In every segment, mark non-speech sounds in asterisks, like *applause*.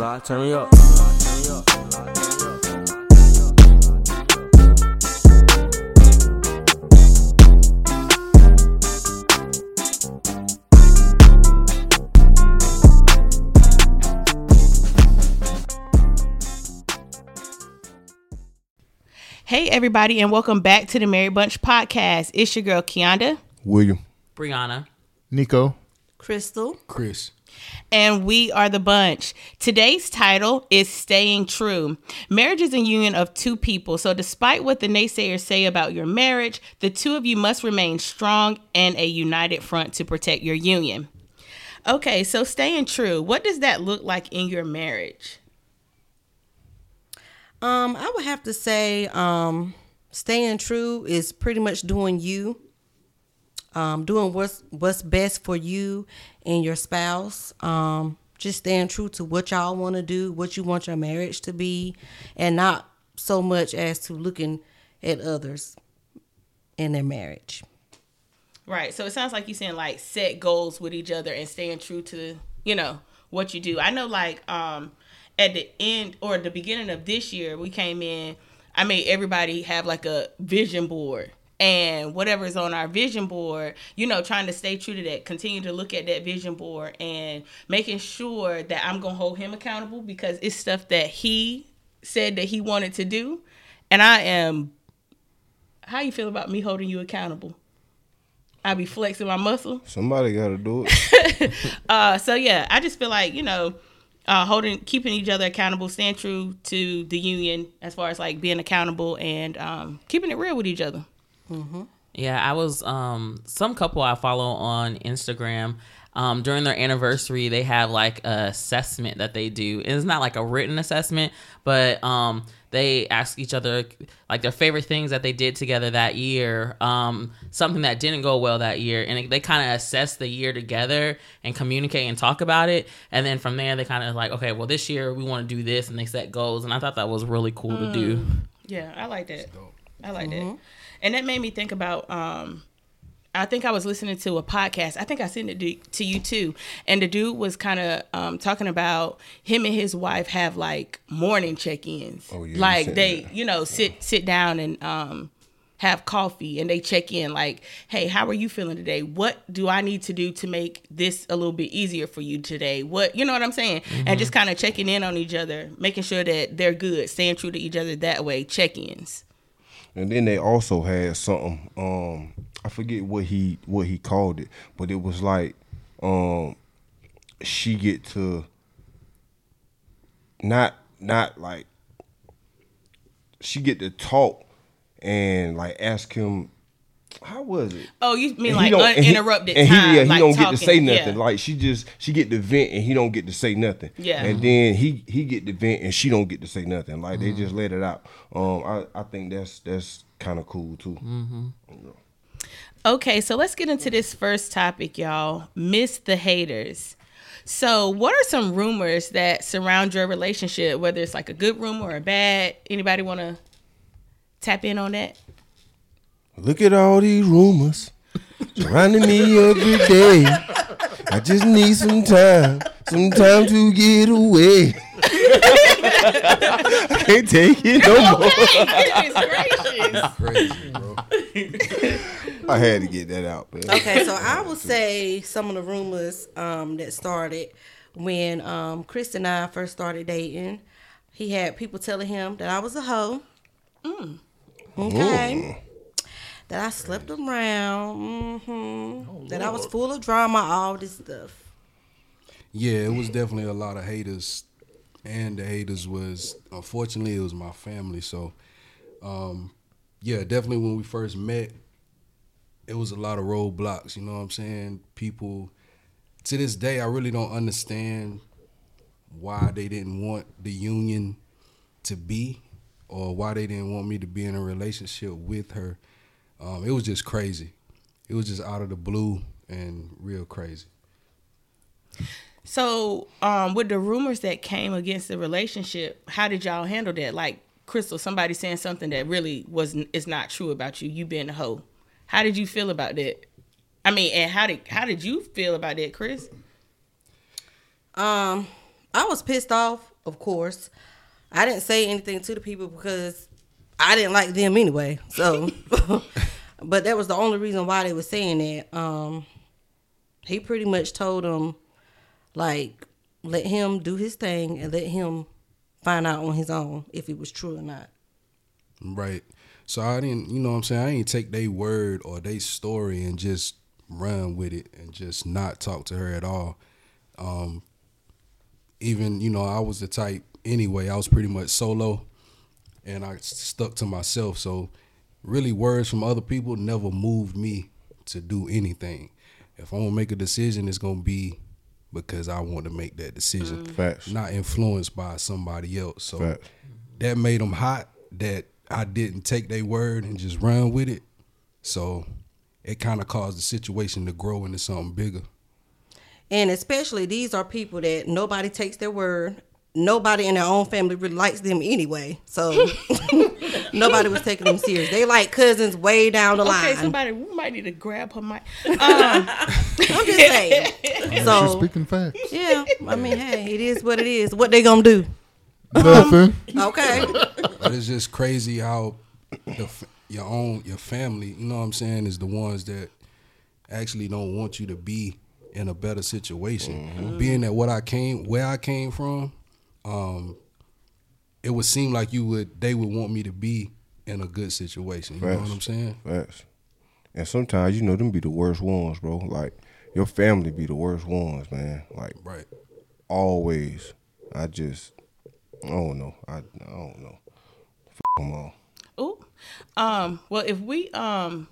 up, turn me up. Turn me up. Hey, everybody, and welcome back to the Mary Bunch podcast. It's your girl, Kianda, William. Brianna. Nico. Crystal. Chris. And we are the bunch. Today's title is Staying True. Marriage is a union of two people, so despite what the naysayers say about your marriage, the two of you must remain strong and a united front to protect your union. Okay, so staying true, what does that look like in your marriage? Um, I would have to say, um, staying true is pretty much doing you. Um, doing what's what's best for you and your spouse. Um, just staying true to what y'all want to do, what you want your marriage to be, and not so much as to looking at others in their marriage. Right. So it sounds like you're saying like set goals with each other and staying true to, you know, what you do. I know like um at the end or the beginning of this year, we came in, I made everybody have like a vision board. And whatever is on our vision board, you know, trying to stay true to that, continue to look at that vision board and making sure that I'm going to hold him accountable because it's stuff that he said that he wanted to do. And I am, how you feel about me holding you accountable? I be flexing my muscle. Somebody got to do it. *laughs* Uh, so yeah, I just feel like you know, uh, holding, keeping each other accountable, staying true to the union as far as like being accountable and um, keeping it real with each other. Yeah, I was um some couple I follow on Instagram. Um, during their anniversary, they have like a assessment that they do. And it's not like a written assessment, but um, they ask each other like their favorite things that they did together that year, um, something that didn't go well that year, and they kind of assess the year together and communicate and talk about it. And then from there, they kind of like, okay, well, this year we want to do this, and they set goals. And I thought that was really cool to do. Yeah, I like that. I like that. And that made me think about um I think I was listening to a podcast. I think I sent it to, to you too. And the dude was kind of um, talking about him and his wife have like morning check-ins. Oh, yeah, you like sent they, that. you know, sit sit down and um have coffee and they check in like, "Hey, how are you feeling today? What do I need to do to make this a little bit easier for you today? What, you know what I'm saying? And just kind of checking in on each other, making sure that they're good, staying true to each other that way, check-ins. And then they also had something. Um, I forget what he what he called it, but it was like, um, she get to not not like she get to talk and like ask him. How was it? Oh, you mean And like he don't- and he- uninterrupted and he, time? yeah, he like don't get to say nothing. Yeah. Like she just she get to vent and he don't get to say nothing. Yeah. And then he he get to vent and she don't get to say nothing. Like Mm-hmm. they just let it out. Um, I I think that's that's kind of cool too. Mm-hmm. Okay, so let's get into this first topic, y'all. Miss the haters. So, what are some rumors that surround your relationship, whether it's like a good rumor or a bad? Anybody want to tap in on that? Look at all these rumors surrounding me every day. I just need some time, some time to get away. I can't take it no more. *laughs* Crazy, bro. I had to get that out, man. Okay, so I would say some of the rumors um, that started when um, Chris and I first started dating. He had people telling him that I was a hoe. Okay. That I slept around. hmm that I was full of drama, all this stuff. Yeah, it was definitely a lot of haters, and the haters was unfortunately it was my family. So, um, yeah, definitely when we first met, it was a lot of roadblocks. You know what I'm saying? People to this day, I really don't understand why they didn't want the union to be, or why they didn't want me to be in a relationship with her. Um, it was just crazy. It was just out of the blue and real crazy. So, um, with the rumors that came against the relationship, how did y'all handle that? Like Crystal, somebody saying something that really was is not true about you, you being a hoe. How did you feel about that? I mean, and how did how did you feel about that, Chris? Um, I was pissed off of course. I didn't say anything to the people because I didn't like them anyway. So, *laughs* but that was the only reason why they were saying that. Um, he pretty much told them, like, let him do his thing and let him find out on his own if it was true or not. Right. So I didn't, you know what I'm saying? I didn't take their word or their story and just run with it and just not talk to her at all. Um, even, you know, I was the type anyway, I was pretty much solo and I stuck to myself. So really words from other people never moved me to do anything. If I'm gonna make a decision, it's gonna be because I want to make that decision. Mm. Facts. Not influenced by somebody else. So Facts. that made them hot that I didn't take their word and just run with it. So it kind of caused the situation to grow into something bigger. And especially these are people that nobody takes their word. Nobody in their own family really likes them anyway. So *laughs* nobody was taking them serious. They like cousins way down the line. Okay, somebody, we might need to grab her mic. Um, *laughs* I'm just saying. *laughs* She's So speaking facts. yeah, I mean, hey, it is what it is. What they gonna do? Nothing. Okay. But it's just crazy how the, your own your family, you know what I'm saying, is the ones that actually don't want you to be in a better situation. Being that what I came where I came from, um, it would seem like you would they would want me to be in a good situation. You know what I'm saying? Facts. And sometimes you know them be the worst ones, bro. Like your family be the worst ones, man. Like Right. always. I just, I don't know. I, I don't know. F them all. Ooh. Um, well, if we um,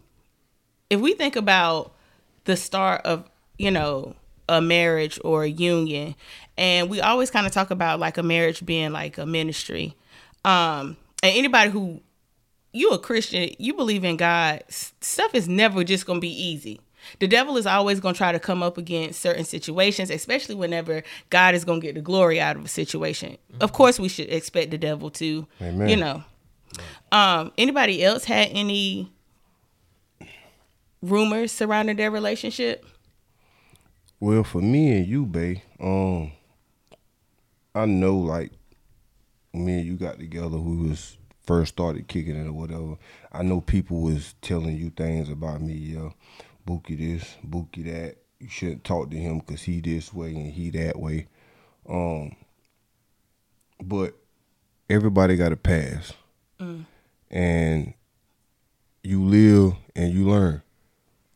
if we think about the start of you know a marriage or a union, and we always kind of talk about like a marriage being like a ministry. Um, and anybody who you a Christian, you believe in God, stuff is never just gonna be easy. The devil is always gonna try to come up against certain situations, especially whenever God is gonna get the glory out of a situation. Of course, we should expect the devil to, Amen. you know. Um, anybody else had any rumors surrounding their relationship? Well, for me and you, Bay, um, I know like me and you got together, we was first started kicking it or whatever. I know people was telling you things about me, yeah, Bookie this, Bookie that. You shouldn't talk to him because he this way and he that way. Um, but everybody got a pass, and you live and you learn.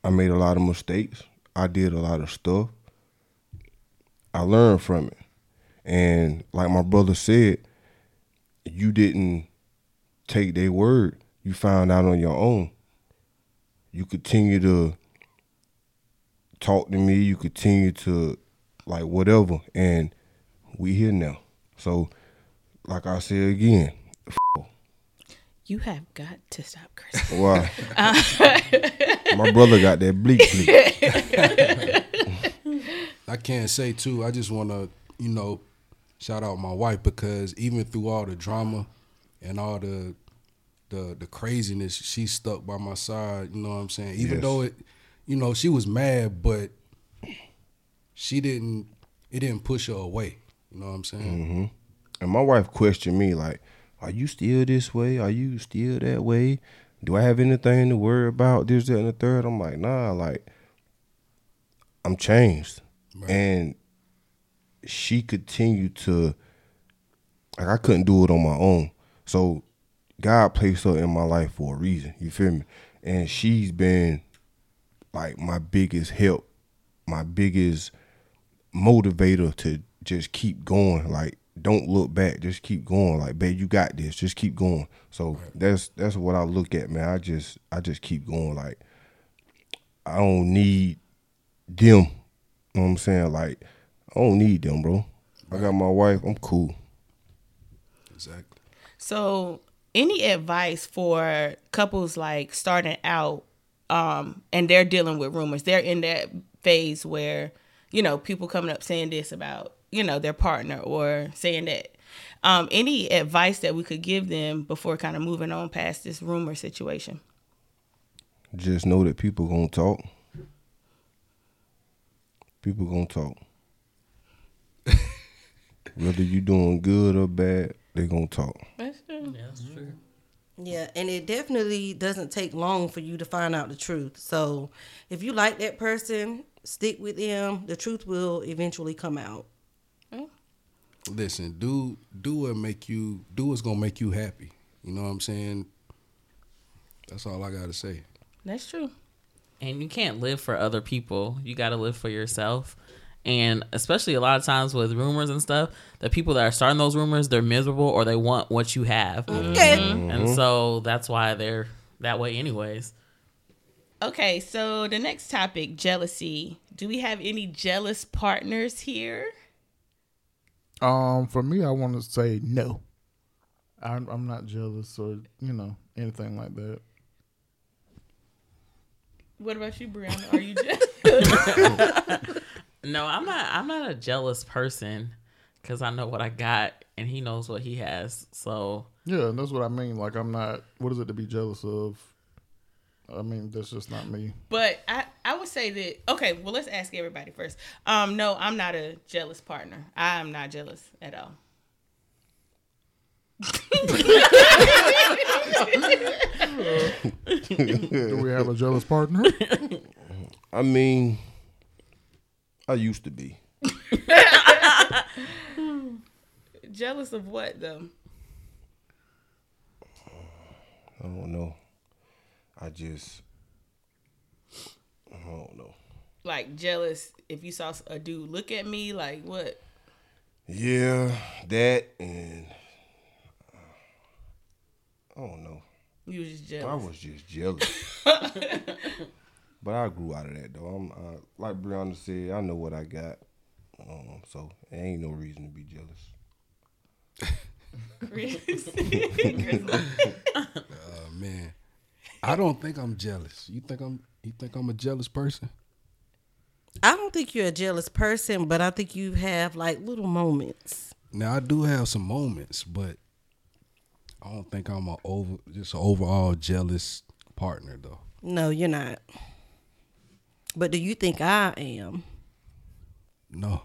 I made a lot of mistakes. I did a lot of stuff. I learned from it. And like my brother said, you didn't take their word. You found out on your own. You continue to talk to me, you continue to like whatever and we here now. So like I said again, You have got to stop cursing. Wow. *laughs* My brother got that bleak bleak. *laughs* I can't say too. I just want to, you know, shout out my wife because even through all the drama and all the the the craziness, she stuck by my side. You know what I'm saying? Even Yes. though it, you know, she was mad, but she didn't. It didn't push her away. You know what I'm saying? Mm-hmm. And my wife questioned me like, "Are you still this way? Are you still that way? Do I have anything to worry about? This, that, and the third? I'm like, "Nah, like I'm changed." And she continued to like I couldn't do it on my own. So God placed her in my life for a reason. You feel me? And she's been like my biggest help, my biggest motivator to just keep going. Like, don't look back. Just keep going. Like, babe, you got this. Just keep going. So that's that's what I look at, man. I just I just keep going. Like, I don't need them. You know what I'm saying? Like, I don't need them, bro. I got my wife. I'm cool. Exactly. So, any advice for couples like starting out um and they're dealing with rumors. They're in that phase where, you know, people coming up saying this about, you know, their partner or saying that. Um any advice that we could give them before kind of moving on past this rumor situation? Just know that people gonna talk. People gonna talk. *laughs* Whether you doing good or bad, they gonna talk. That's true. Yeah, that's true. Yeah, and it definitely doesn't take long for you to find out the truth. So if you like that person, stick with them. The truth will eventually come out. Listen, do do what make you do what's gonna make you happy. You know what I'm saying? That's all I gotta say. That's true. and you can't live for other people. You got to live for yourself. And especially a lot of times with rumors and stuff, the people that are starting those rumors, they're miserable or they want what you have. Okay. And mm-hmm. so that's why they're that way anyways. Okay, so the next topic, jealousy. Do we have any jealous partners here? Um, for me, I want to say no. I'm, I'm not jealous or you know anything like that. What about you, Brianna? Are you jealous? *laughs* No, I'm not I'm not a jealous person cuz I know what I got and he knows what he has. So, Yeah, that's what I mean. Like I'm not. What is it to be jealous of? I mean, that's just not me. but I, I would say that okay, well let's ask everybody first. Um, no, I'm not a jealous partner. I am not jealous at all. Do we have a jealous partner? I mean, I used to be. Jealous of what though? I don't know. I just, I don't know. Like jealous if you saw a dude look at me like what? Yeah, that and I don't know. You was just jealous. I was just jealous. *laughs* but I grew out of that though. I'm I, like Brianna said. I know what I got, um, so there ain't no reason to be jealous. Uh, *laughs* *laughs* man, I don't think I'm jealous. You think I'm? You think I'm a jealous person? I don't think you're a jealous person, but I think you have like little moments. Now I do have some moments, but I don't think I'm a over just an overall jealous partner though. No, you're not. But do you think I am? No,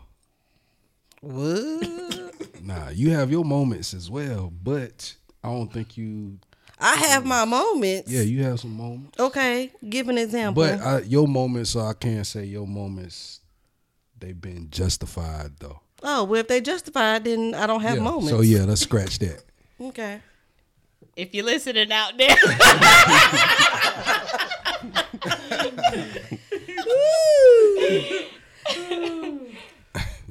What? *laughs* nah. You have your moments as well, but I don't think you. I have um, my moments. Yeah, you have some moments, Okay, give an example. but I, your moments. So I can't say your moments. They've been justified though. oh, well, if they justified, then I don't have yeah. moments. So yeah, let's scratch that. Okay. if you're listening out there. *laughs*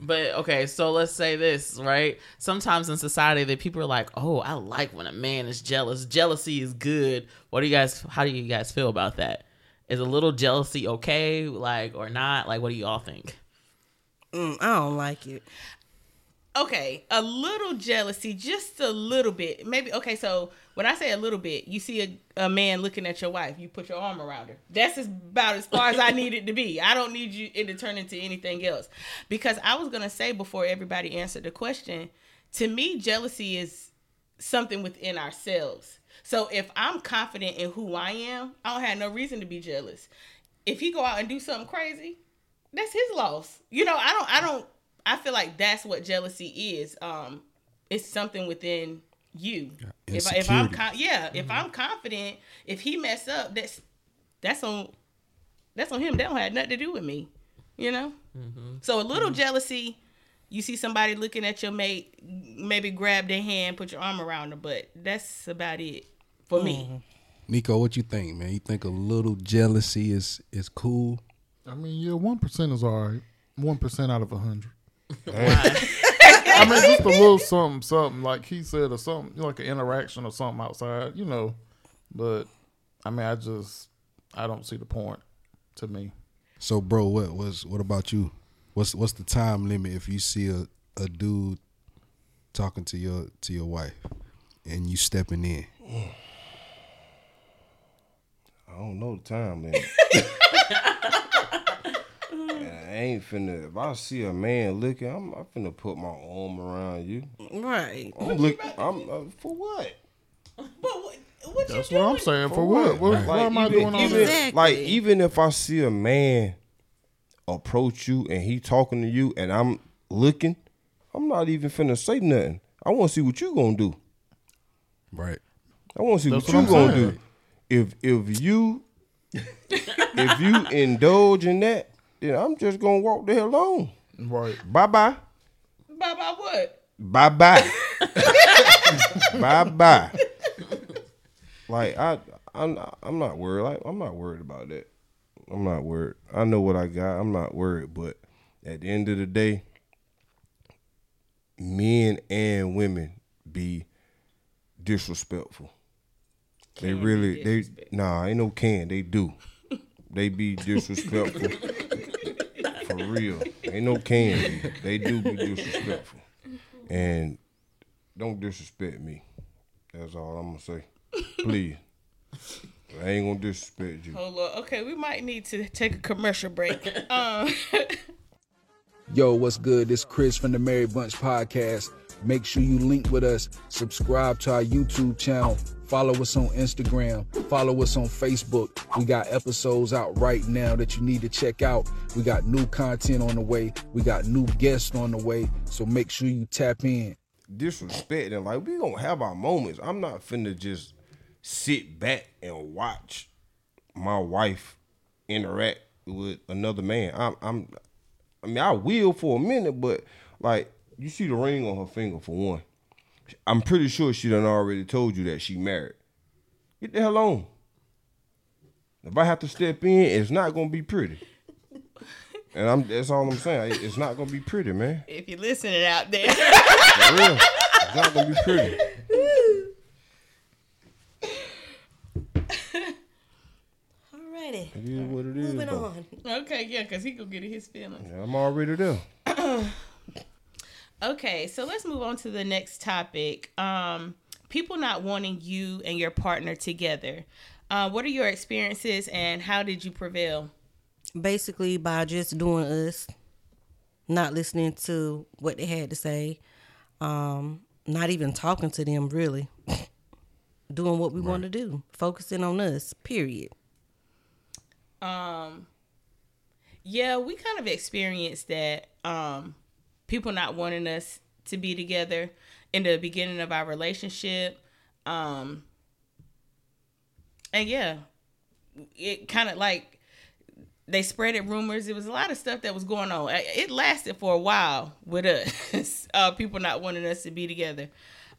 But okay, so let's say this, right? Sometimes in society that people are like, "Oh, I like when a man is jealous. Jealousy is good." What do you guys how do you guys feel about that? Is a little jealousy okay, like or not? Like what do you all think? Mm, I don't like it. Okay, a little jealousy, just a little bit. Maybe okay, so when I say a little bit, you see a, a man looking at your wife, you put your arm around her. That's as, about as far as I need it to be. I don't need you it to turn into anything else. Because I was gonna say before everybody answered the question, to me, jealousy is something within ourselves. So if I'm confident in who I am, I don't have no reason to be jealous. If he go out and do something crazy, that's his loss. You know, I don't I don't I feel like that's what jealousy is. Um it's something within you. if I, if I'm insecurity. con- yeah, if mm-hmm. I'm confident, if he mess up, that's that's on that's on him. That don't have nothing to do with me. You know? Mm-hmm. So a little mm-hmm. jealousy, you see somebody looking at your mate, maybe grab their hand, put your arm around her, but that's about it for me. Nico, what you think, man? You think a little jealousy is is cool? I mean, yeah, one percent is all right. One percent out of a hundred. *laughs* Why? I mean, just a little something, something like he said, or something like an interaction or something outside, you know. But I mean, I just I don't see the point to me. So, bro, what was what about you? What's what's the time limit if you see a, a dude talking to your to your wife and you stepping in? *sighs* I don't know the time, man. *laughs* And I ain't finna. If I see a man looking, I'm, I'm finna put my arm around you. Right. I'm look. I'm uh, for what? But what, what That's you what I'm saying. For what? What, Like, why am I even- doing all even- that? Exactly. Like even if I see a man approach you and he talking to you and I'm looking, I'm not even finna say nothing. I want to see what you gonna do. Right. I want to see That's what, what you I'm gonna saying. do. If if you if you *laughs* indulge in that, then I'm just gonna walk the hell on. Right. Bye bye. Bye bye what? Bye bye. bye bye. Like I, I'm, I'm not worried. Like I'm not worried about that. I'm not worried. I know what I got. I'm not worried. But at the end of the day, men and women be disrespectful. They Can be really, they nah, ain't no can. They do. They be disrespectful. For real. Ain't no can be. They do be disrespectful. And don't disrespect me. That's all I'm gonna say. Please. I ain't gonna disrespect you. Oh Lord. Okay, we might need to take a commercial break. um, *laughs* Yo, what's good? This Chris from the Mary Bunch Podcast. Make sure you link with us, subscribe to our YouTube channel, follow us on Instagram, follow us on Facebook. We got episodes out right now that you need to check out. We got new content on the way, we got new guests on the way, so make sure you tap in. Disrespect and Like we gonna have our moments. I'm not finna just sit back and watch my wife interact with another man. I'm, I'm I mean, I will for a minute, but like you see the ring on her finger for one. I'm pretty sure she done already told you that she married. Get the hell on. If I have to step in, it's not gonna be pretty. And I'm that's all I'm saying. It's not gonna be pretty, man. if you're listening out there, For real. It's not gonna be pretty. Alrighty. It is what it is. Moving though. on. okay, yeah, because he gonna get in his feelings. Yeah, I'm already there. *clears throat* Okay, so let's move on to the next topic. Um, people not wanting you and your partner together. Uh, what are your experiences and how did you prevail? Basically, by just doing us, not listening to what they had to say, um, not even talking to them really, *laughs* doing what we want to do, focusing on us. Period. Um, yeah, we kind of experienced that. Um, people not wanting us to be together in the beginning of our relationship. Um, and yeah, it kind of like they spreaded rumors. It was a lot of stuff that was going on. It lasted for a while with us. *laughs* uh, people not wanting us to be together.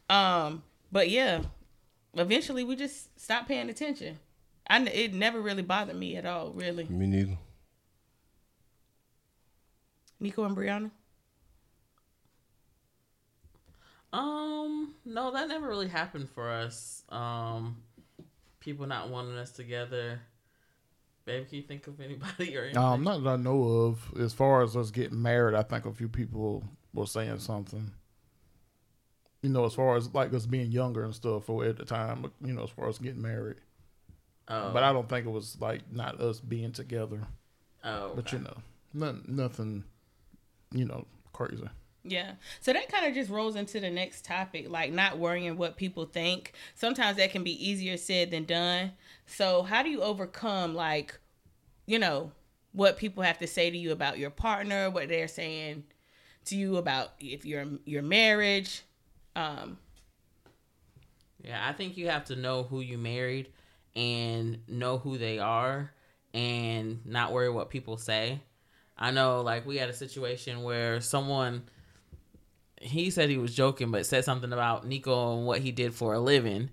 Um, but yeah, eventually we just stopped paying attention. I it never really bothered me at all, really. Me neither. Nico and Brianna. Um, no, that never really happened for us. Um, people not wanting us together. Babe, can you think of anybody or anything? Um, not that I know of. As far as us getting married, I think a few people were saying something. You know, as far as like us being younger and stuff, or at the time, you know, as far as getting married. oh, But I don't think it was like not us being together. oh, But you know, nothing, nothing, you know, crazy. Yeah. So that kind of just rolls into the next topic, like not worrying what people think. Sometimes that can be easier said than done. So how do you overcome like, you know, what people have to say to you about your partner, what they're saying to you about if your your marriage? Um, Yeah, I think you have to know who you married and know who they are and not worry what people say. I know like we had a situation where someone he said he was joking but said something about Nico and what he did for a living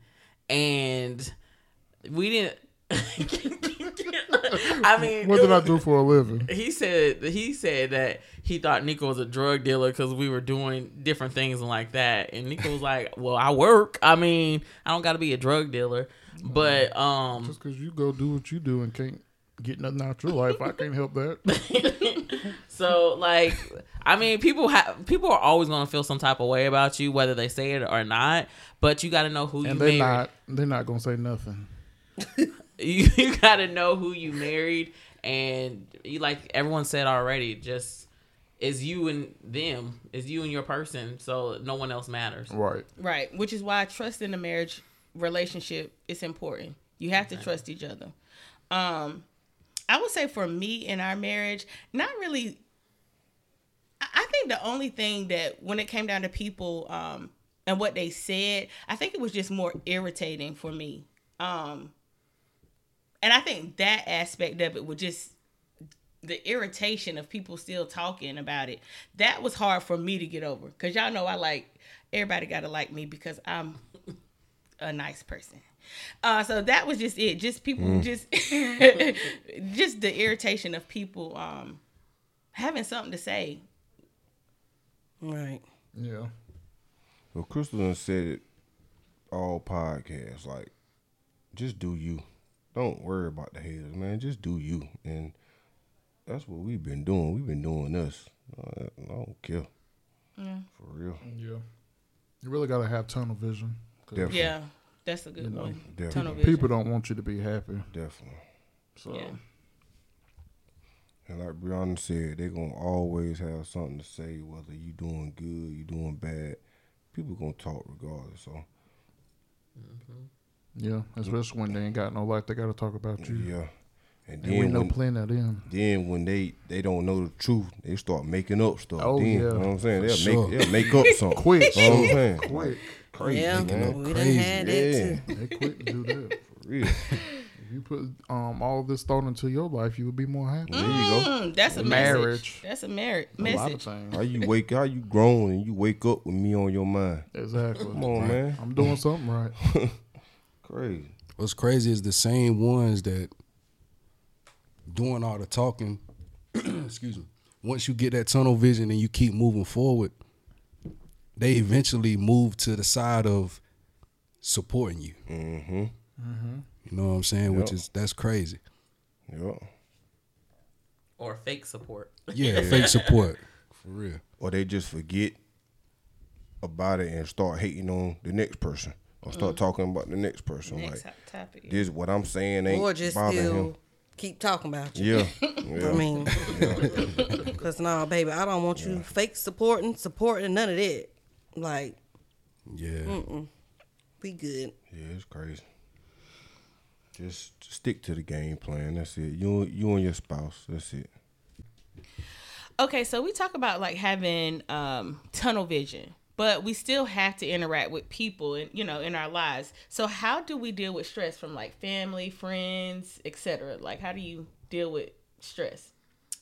and we didn't *laughs* I mean What did I do for a living? he said he said that he thought Nico was a drug dealer because we were doing different things and like that. And Nico was like, *laughs* "Well, I work. I mean, I don't got to be a drug dealer." But um, Just because you go do what you do and can't get nothing out your life, I can't help that. *laughs* so like, I mean, people have people are always gonna feel some type of way about you, whether they say it or not. But you got to know who And you they're married. not, they're not gonna say nothing. *laughs* you, you got to know who you married, and you like everyone said already, just. It's you and them. It's you and your person. So no one else matters. Right. right. Which is why trust in a marriage relationship is important. You have to trust each other. Um, I would say for me in our marriage, not really. I think the only thing that when it came down to people um, and what they said, I think it was just more irritating for me. Um, and I think that aspect of it was just the irritation of people still talking about it. That was hard for me to get over because y'all know I like everybody got to like me because I'm a nice person. Uh, so that was just it. Just people, just *laughs* just the irritation of people um, having something to say. Right. Yeah. Well, Crystal said it all podcasts. Like, just do you. Don't worry about the haters, man. Just do you. And that's what we've been doing. We've been doing us. I I don't care. Yeah. For real. Yeah. You really got to have tunnel vision. Definitely. Yeah, that's a good know, one. definitely. Tunnel vision. People don't want you to be happy. Definitely. So, Yeah. And like Brianna said, they're gonna always have something to say, whether you doing good, you doing bad. People gonna talk regardless. So mm-hmm. yeah. Especially when they ain't got no life, they got to talk about you. yeah. And And we then know when, plenty of them. then when they they don't know the truth, they start making up stuff. Oh, then, yeah. *laughs* You know what I'm saying? They'll sure. make they'll make up something. Quick. You know what I'm saying? Quick. Crazy, yeah, man. we done Crazy. had that Yeah. too. They quick to do that. For *laughs* real. If you put um all this thought into your life, you would be more happy. There you go. Mm, that's a Marriage. message. That's a marriage A lot of message. things. How you wake how you grown and you wake up with me on your mind. Exactly. Come on, man. I'm doing something right. *laughs* Crazy. What's crazy is the same ones that doing all the talking. *clears throat* excuse me. Once you get that tunnel vision and you keep moving forward, they eventually move to the side of supporting you. Mm-hmm. You know what I'm saying? Which is that's crazy. Yeah. Or fake support. Yeah, *laughs* fake support for real. Or they just forget about it and start hating on the next person. Or start talking about the next person. Next like to- topic. this what I'm saying ain't Or just bothering still him. Keep talking about you. Yeah. *laughs* yeah. I mean, because nah, baby, I don't want you fake supporting, supporting none of that. Like, Yeah. we good. Yeah, it's crazy. Just stick to the game plan. That's it. You you and your spouse. That's it. Okay, so we talk about like having um, tunnel vision, but we still have to interact with people, and you know, in our lives. So how do we deal with stress from like family, friends, etc.? Like, how do you deal with stress?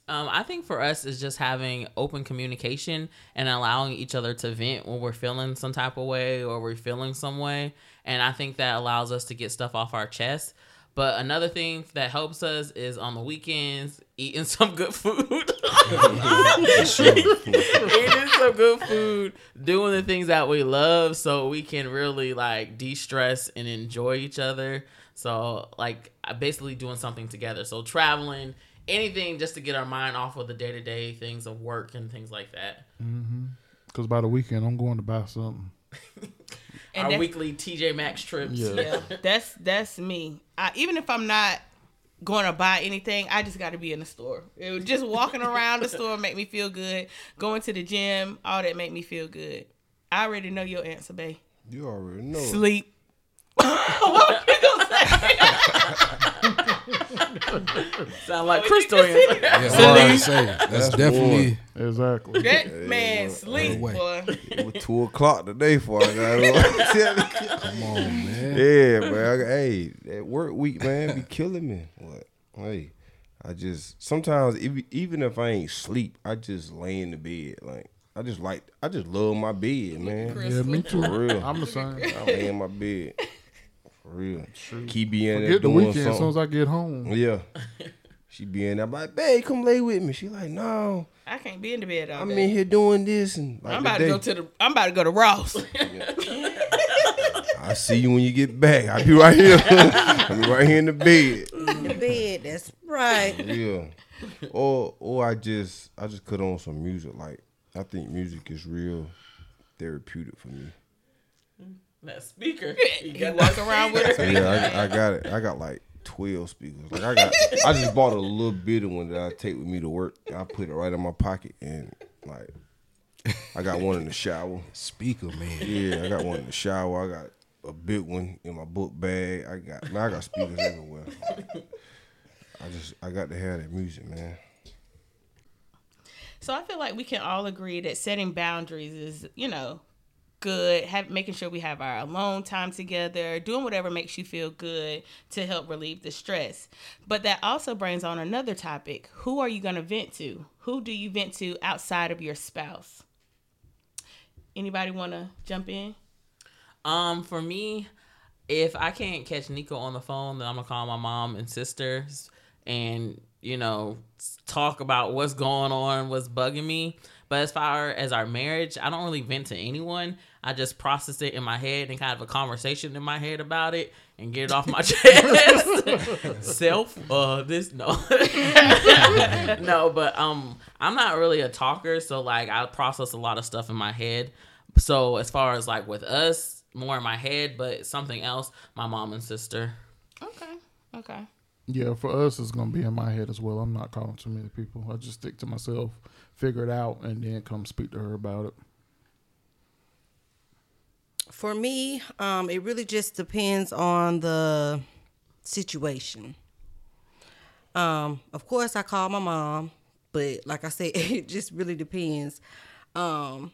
Um, I think for us is just having open communication and allowing each other to vent when we're feeling some type of way or we're feeling some way. And I think that allows us to get stuff off our chest. But another thing that helps us is on the weekends eating *laughs* some good food. *laughs* eating some good food, doing the things that we love so we can really like de-stress and enjoy each other. So like basically doing something together. So traveling, anything just to get our mind off of the day-to-day things of work and things like that. Mm-hmm. Because by the weekend, I'm going to buy something. *laughs* And our weekly TJ Maxx trips. Yeah. Yeah, *laughs* that's that's me. I, even if I'm not going to buy anything, I just got to be in the store. It was just walking *laughs* around the store make me feel good. Going to the gym, all that make me feel good. I already know your answer, babe. You already know. Sleep. *laughs* what you gonna say? *laughs* Sound like oh, Crystal. answer. Yeah, I was about to say that's, That's definitely Exactly. That man sleep, boy. It was two o'clock today for I got on. *laughs* *laughs* come on, man. Yeah, man. I hey, that work week, man, be killing me. What? Hey, I just sometimes if, even if I ain't sleep, I just lay in the bed. Like I just like I just love my bed, man. Yeah, me too. For real. I'm the same. I lay in my bed. For real. Keep being there Forget the doing weekend as soon as something. I get home. Yeah. *laughs* She be in there, I'm like, babe, come lay with me. She like, no, I can't be in the bed all I'm day. in here doing this and like I'm about to today, go to the. I'm about to go to Ross. *laughs* I see you when you get back. I'll be right here. *laughs* I'll be right here in the bed. In the bed, that's right. Yeah. Or or I just I just cut on some music. Like I think music is real therapeutic for me. Mm. That speaker. You you got walk around with a Yeah, I, I got it. I got like twelve speakers. Like I got I just bought a little bit of one that I take with me to work. I put it right in my pocket and like I got one in the shower. Speaker, man. Yeah, I got one in the shower. I got a big one in my book bag. I got man, I got speakers everywhere. I just I got to have that music, man. So I feel like we can all agree that setting boundaries is, you know, good. Have making sure we have our alone time together, doing whatever makes you feel good to help relieve the stress. But that also brings on another topic. Who are you going to vent to? Who do you vent to outside of your spouse? Anybody want to jump in? Um, for me, if I can't catch Nico on the phone, then I'm gonna call my mom and sisters and you know talk about what's going on, what's bugging me. But as far as our marriage, I don't really vent to anyone. I just process it in my head and kind of a conversation in my head about it and get it off my *laughs* chest. *laughs* Self, uh, this no, *laughs* no, but um, I'm not really a talker, so like I process a lot of stuff in my head. So as far as like with us, more in my head, but something else, my mom and sister. Okay. Okay. Yeah, for us, it's gonna be in my head as well. I'm not calling too many people. I just stick to myself, figure it out, and then come speak to her about it. For me, um, it really just depends on the situation. Um, of course, I call my mom, but like I said, *laughs* it just really depends. Um,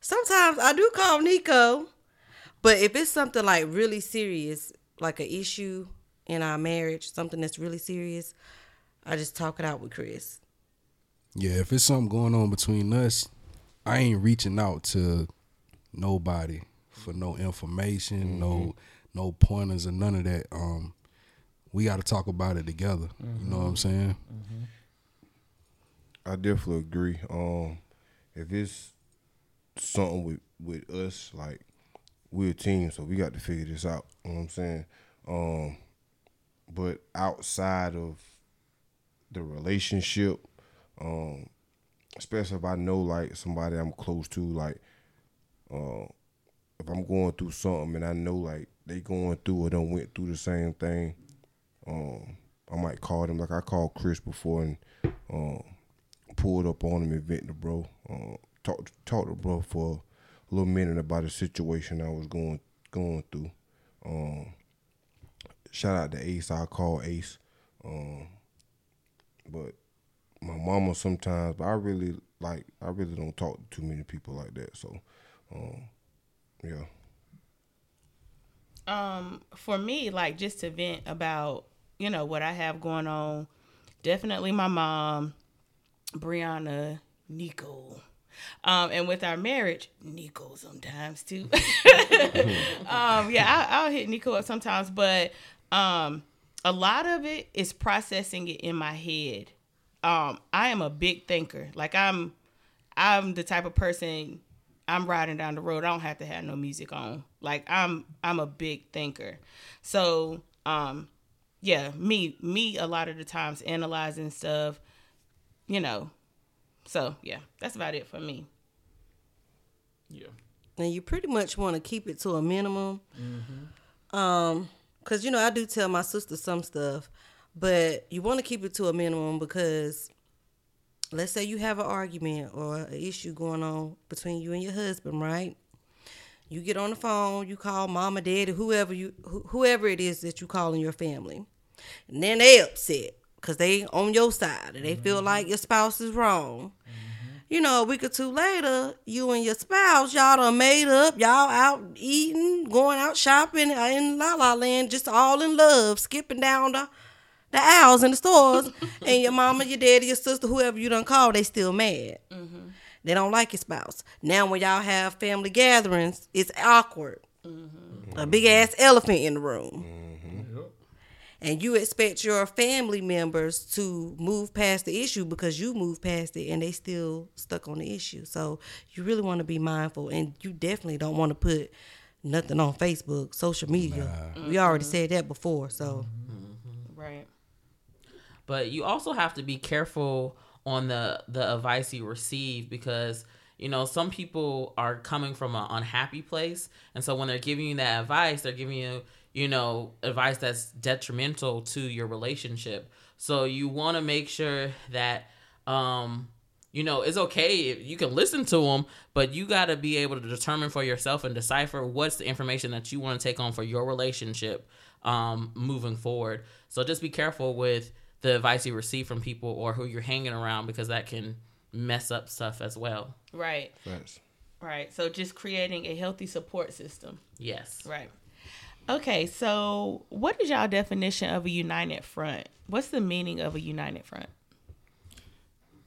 sometimes I do call Nico, but if it's something like really serious, like an issue in our marriage, something that's really serious, I just talk it out with Chris. Yeah, if it's something going on between us, I ain't reaching out to nobody for no information, no no pointers or none of that. Um, we got to talk about it together. You know what I'm saying? I definitely agree. Um, if it's something with with us, like we're a team, so we got to figure this out. You know what I'm saying? Um, but outside of the relationship, um, especially if I know like somebody I'm close to, like uh, if I'm going through something and I know like they going through or done went through the same thing, um, I might call them like I called Chris before and um, pulled up on him and vent to bro. Uh, talk talk to bro for a little minute about the situation I was going going through. Um, shout out to Ace. I call Ace. Um, but my mama sometimes, but I really like I really don't talk to too many people like that. So, um, yeah. um for me like just to vent about you know what i have going on definitely my mom brianna nico. Um and with our marriage nico sometimes too. *laughs* Um yeah I, i'll hit nico up sometimes but um a lot of it is processing it in my head. Um i am a big thinker. Like i'm i'm the type of person I'm riding down the road. I don't have to have no music on. Like I'm I'm a big thinker. So, um yeah, me me a lot of the times analyzing stuff, you know. So, yeah, that's about it for me. Yeah. and you pretty much want to keep it to a minimum. Um, cause you know I do tell my sister some stuff, but you want to keep it to a minimum because, let's say you have an argument or an issue going on between you and your husband, right? You get on the phone, you call mama, daddy, whoever you, wh- whoever it is that you call in your family, and then they upset because they on your side and they feel mm-hmm. like your spouse is wrong. Mm-hmm. You know, a week or two later, you and your spouse, y'all done made up, y'all out eating, going out shopping in La La Land, just all in love, skipping down the, the aisles in the stores, *laughs* and your mama, your daddy, your sister, whoever you done call, they still mad. Mm-hmm. They don't like your spouse. Now, when y'all have family gatherings, it's awkward. Mm-hmm. A big ass elephant in the room mm-hmm. and you expect your family members to move past the issue because you moved past it and they still stuck on the issue. So you really want to be mindful and you definitely don't want to put nothing on Facebook, social media. We already said that before. So Right. But you also have to be careful on the the advice you receive because you know some people are coming from an unhappy place. And so when they're giving you that advice they're giving you you know advice that's detrimental to your relationship. So you want to make sure that um you know it's okay you can listen to them but you got to be able to determine for yourself and decipher what's the information that you want to take on for your relationship um moving forward. So just be careful with the advice you receive from people or who you're hanging around because that can mess up stuff as well. Right. Facts. Right. So just creating a healthy support system. Yes. Right. Okay, so what is y'all definition of a united front? What's the meaning of a united front?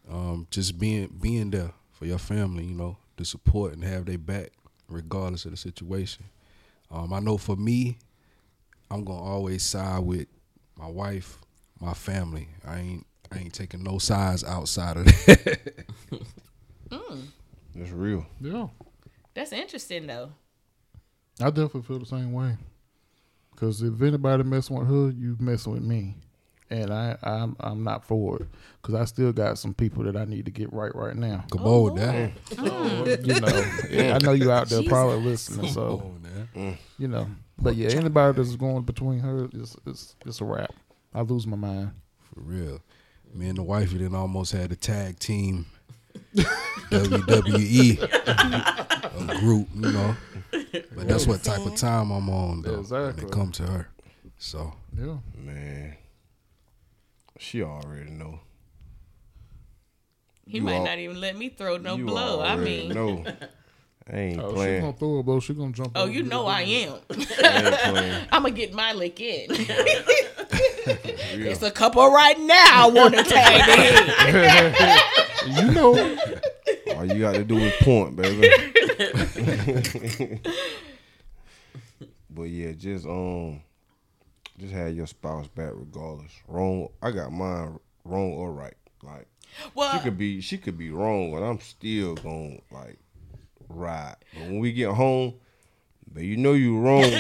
um, just being being there for your family, you know, to support and have their back regardless of the situation. Um, I know for me, I'm gonna always side with my wife, my family. I ain't I ain't taking no sides outside of that. *laughs* Mm. That's real. Yeah, That's interesting though. I definitely feel the same way. Because if anybody messing with her, you messing with me, and I I'm I'm not for it. Because I still got some people that I need to get right right now. Come on oh, now. *laughs* Mm. you know, yeah, I know you out there probably listening, Come so on mm. you know. But yeah, anybody that's going between her, it's it's, it's a wrap. I lose my mind. For real. Me and the wifey then almost had a tag team *laughs* WWE a group, you know. But that's what type of time I'm on though. When it come to her. So Yeah, Man. She already know. He You might al- not even let me throw no You blow. I mean, no. I ain't oh, she gonna throw a blow. She gonna jump. oh, you you. know I am. I ain't. *laughs* I'm gonna get my lick in. *laughs* *laughs* Real. it's a couple right now. I want to *laughs* tag in. *laughs* You know, All you got to do is point, baby. but yeah, just um, just have your spouse back regardless. Wrong, I got mine wrong or right. Like she could be, she could be wrong, and I'm still going to like ride. But when we get home, but you know you wrong. man.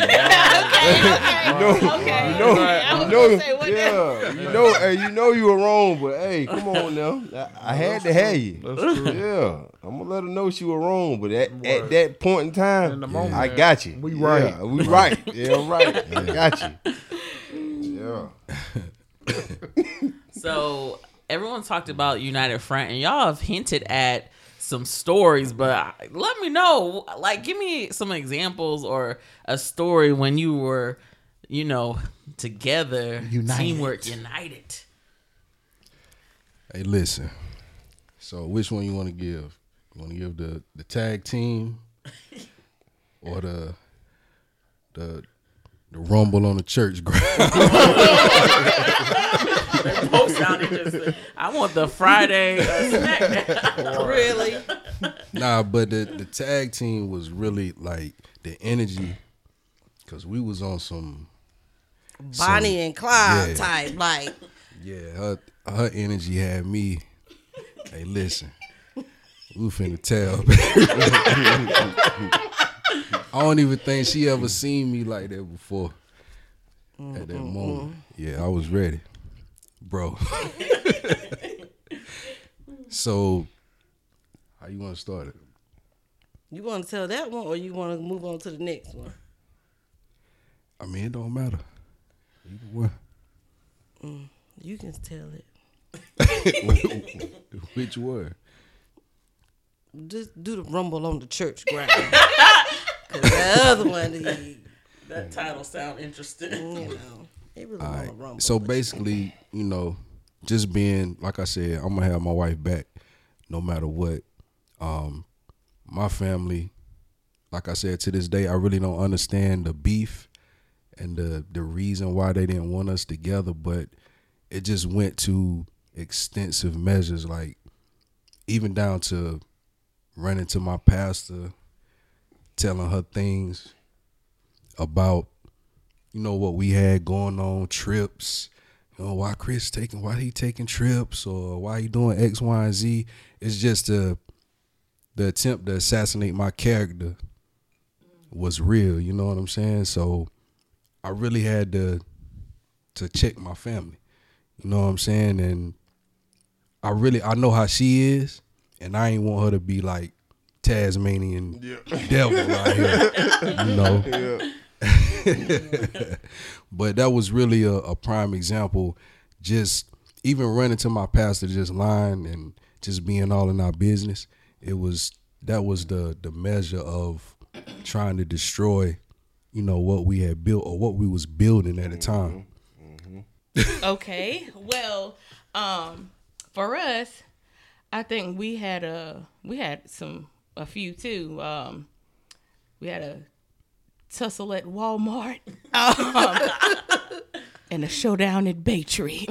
you know, okay. You know, okay. I you know, say what yeah, you know, hey, you know you were wrong, but hey, come on now, I, I had to have you. that's true. Yeah, I'm gonna let her know she was wrong, but at, at that point in time, In the moment, I got you. we Yeah, right. we right. *laughs* Yeah, right. I got you. Yeah. *laughs* So everyone talked about United Front, and y'all have hinted at some stories, but let me know. Like, give me some examples or a story when you were, you know, together, United. teamwork, united. Hey, listen. So, which one you want to give? You want to give the the tag team, *laughs* or the the the rumble on the church ground? *laughs* Both sound interesting. I want the Friday uh, *laughs* Really? nah, but the the tag team was really like the energy, cause we was on some Bonnie and Clyde yeah. type, like yeah. Her her energy had me. Hey, listen. We finna tell. *laughs* I don't even think she ever seen me like that before. At that mm-hmm, moment, mm-hmm. yeah, I was ready, bro. *laughs* so, how you want to start it? you want to tell that one, or you want to move on to the next one? I mean, it don't matter. Either one. You can tell it. *laughs* Which one? Just do the rumble on the church ground. *laughs* Cause the other one, you That title sound interesting. You know, it really want to rumble. So basically, you know, just being like I said, I'm gonna have my wife back no matter what. Um, my family, like I said, to this day, I really don't understand the beef and the the reason why they didn't want us together, but it just went to extensive measures, like even down to running to my pastor, telling her things about you know what we had going on trips you know why chris taking why he taking trips or why he doing x y and z. It's just the the attempt to assassinate my character was real you know what i'm saying? So i really had to to check my family you know what i'm saying and i really i know how she is and i ain't want her to be like tasmanian devil out here you know *laughs* *laughs* but that was really a, a prime example. Just even running to my pastor, just lying and just being all in our business. It was that was the the measure of trying to destroy, you know, what we had built or what we was building at the time. okay. *laughs* Well, um, for us, I think we had a we had some a few too. Um, we had a tussle at Walmart, *laughs* um, and a showdown at Bay Tree.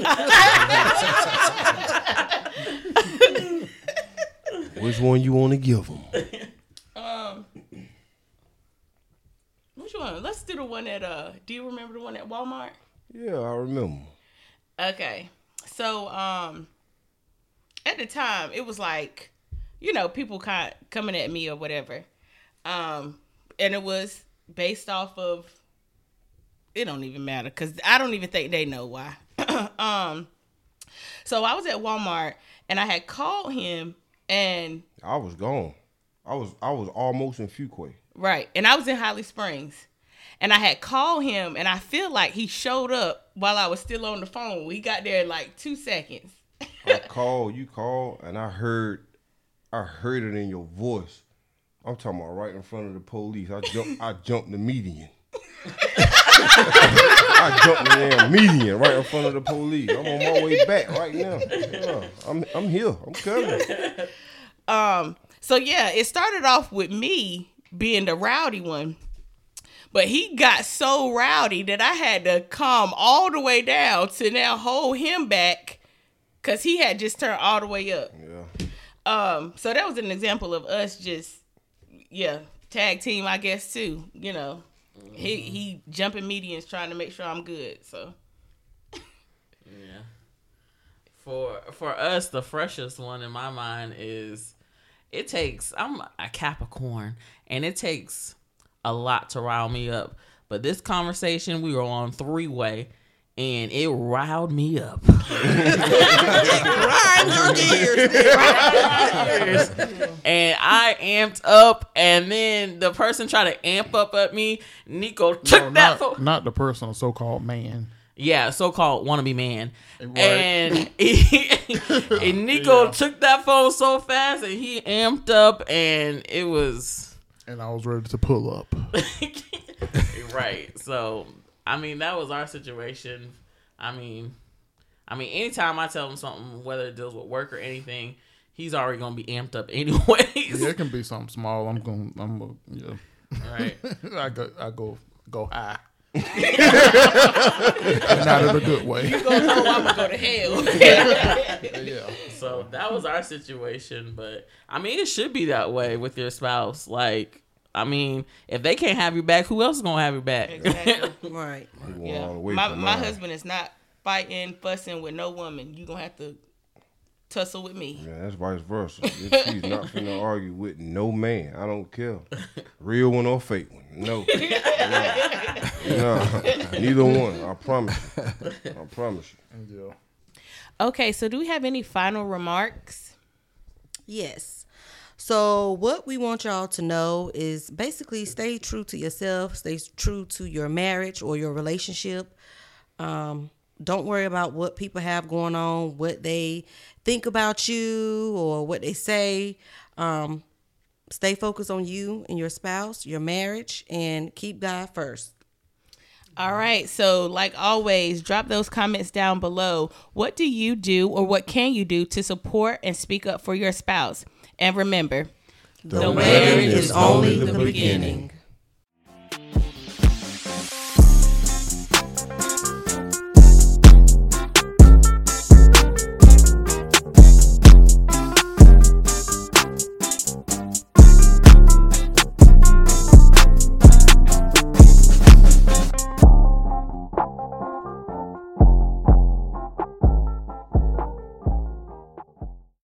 Which one you want to give them? *laughs* Which one? Let's do the one at uh. Do you remember the one at Walmart? Yeah, I remember. Okay. So um at the time it was like, you know, people kind of coming at me or whatever. Um and it was based off of it don't even matter cuz I don't even think they know why. *clears throat* um so I was at Walmart and I had called him and I was gone. I was I was almost in Fuquay. Right. And I was in Holly Springs. And I had called him and I feel like he showed up while I was still on the phone. We got there in like two seconds. I *laughs* called, you called, and I heard, I heard it in your voice. I'm talking about right in front of the police. I jumped, I jumped the median. I jumped the damn median right in front of the police. I'm on my way back right now. Yeah, I'm, I'm here. I'm coming. Um, so yeah, it started off with me being the rowdy one. But he got so rowdy that I had to calm all the way down to now hold him back because he had just turned all the way up. Yeah. Um, so that was an example of us just, yeah, tag team, I guess too. You know, he he jumping medians trying to make sure I'm good. So Yeah. For for us, the freshest one in my mind is it takes I'm a Capricorn and it takes a lot to rile me up. But this conversation we were on three way and it *laughs* riled me up. and I amped up and then the person tried to amp up at me. Nico took No, that not, fo- not the person, so called man. Yeah, so-called wannabe man. Right. And, *laughs* he, *laughs* and Nico Yeah. took that phone so fast and he amped up and it was And I was ready to pull up. *laughs* right. So, I mean, that was our situation. I mean, I mean, anytime I tell him something, whether it deals with work or anything, he's already gonna be amped up anyways. Yeah, it can be something small. I'm gonna, I'm. gonna, yeah. Right. I go. I go. Go high. Not in a good way. you gonna know I'm gonna go to hell. *laughs* Yeah. So that was our situation, but I mean, it should be that way with your spouse. Like, I mean, if they can't have you back, who else is gonna have you back? Exactly. *laughs* Right. Yeah. all the way My my husband is not fighting, fussing with no woman. You gonna have to tussle with me. Yeah, that's vice versa. If She's not finna argue with no man. I don't care. Real one or fake one. No. *laughs* no. No. Neither one. I promise you. I promise you. Yeah. Okay, so do we have any final remarks? Yes. So what we want y'all to know is basically stay true to yourself, stay true to your marriage or your relationship. Um, don't worry about what people have going on, what they think about you or what they say. Um, stay focused on you and your spouse, your marriage, and keep God first. All right, so like always, drop those comments down below. What do you do or what can you do to support and speak up for your spouse? And remember, The wedding is only the beginning.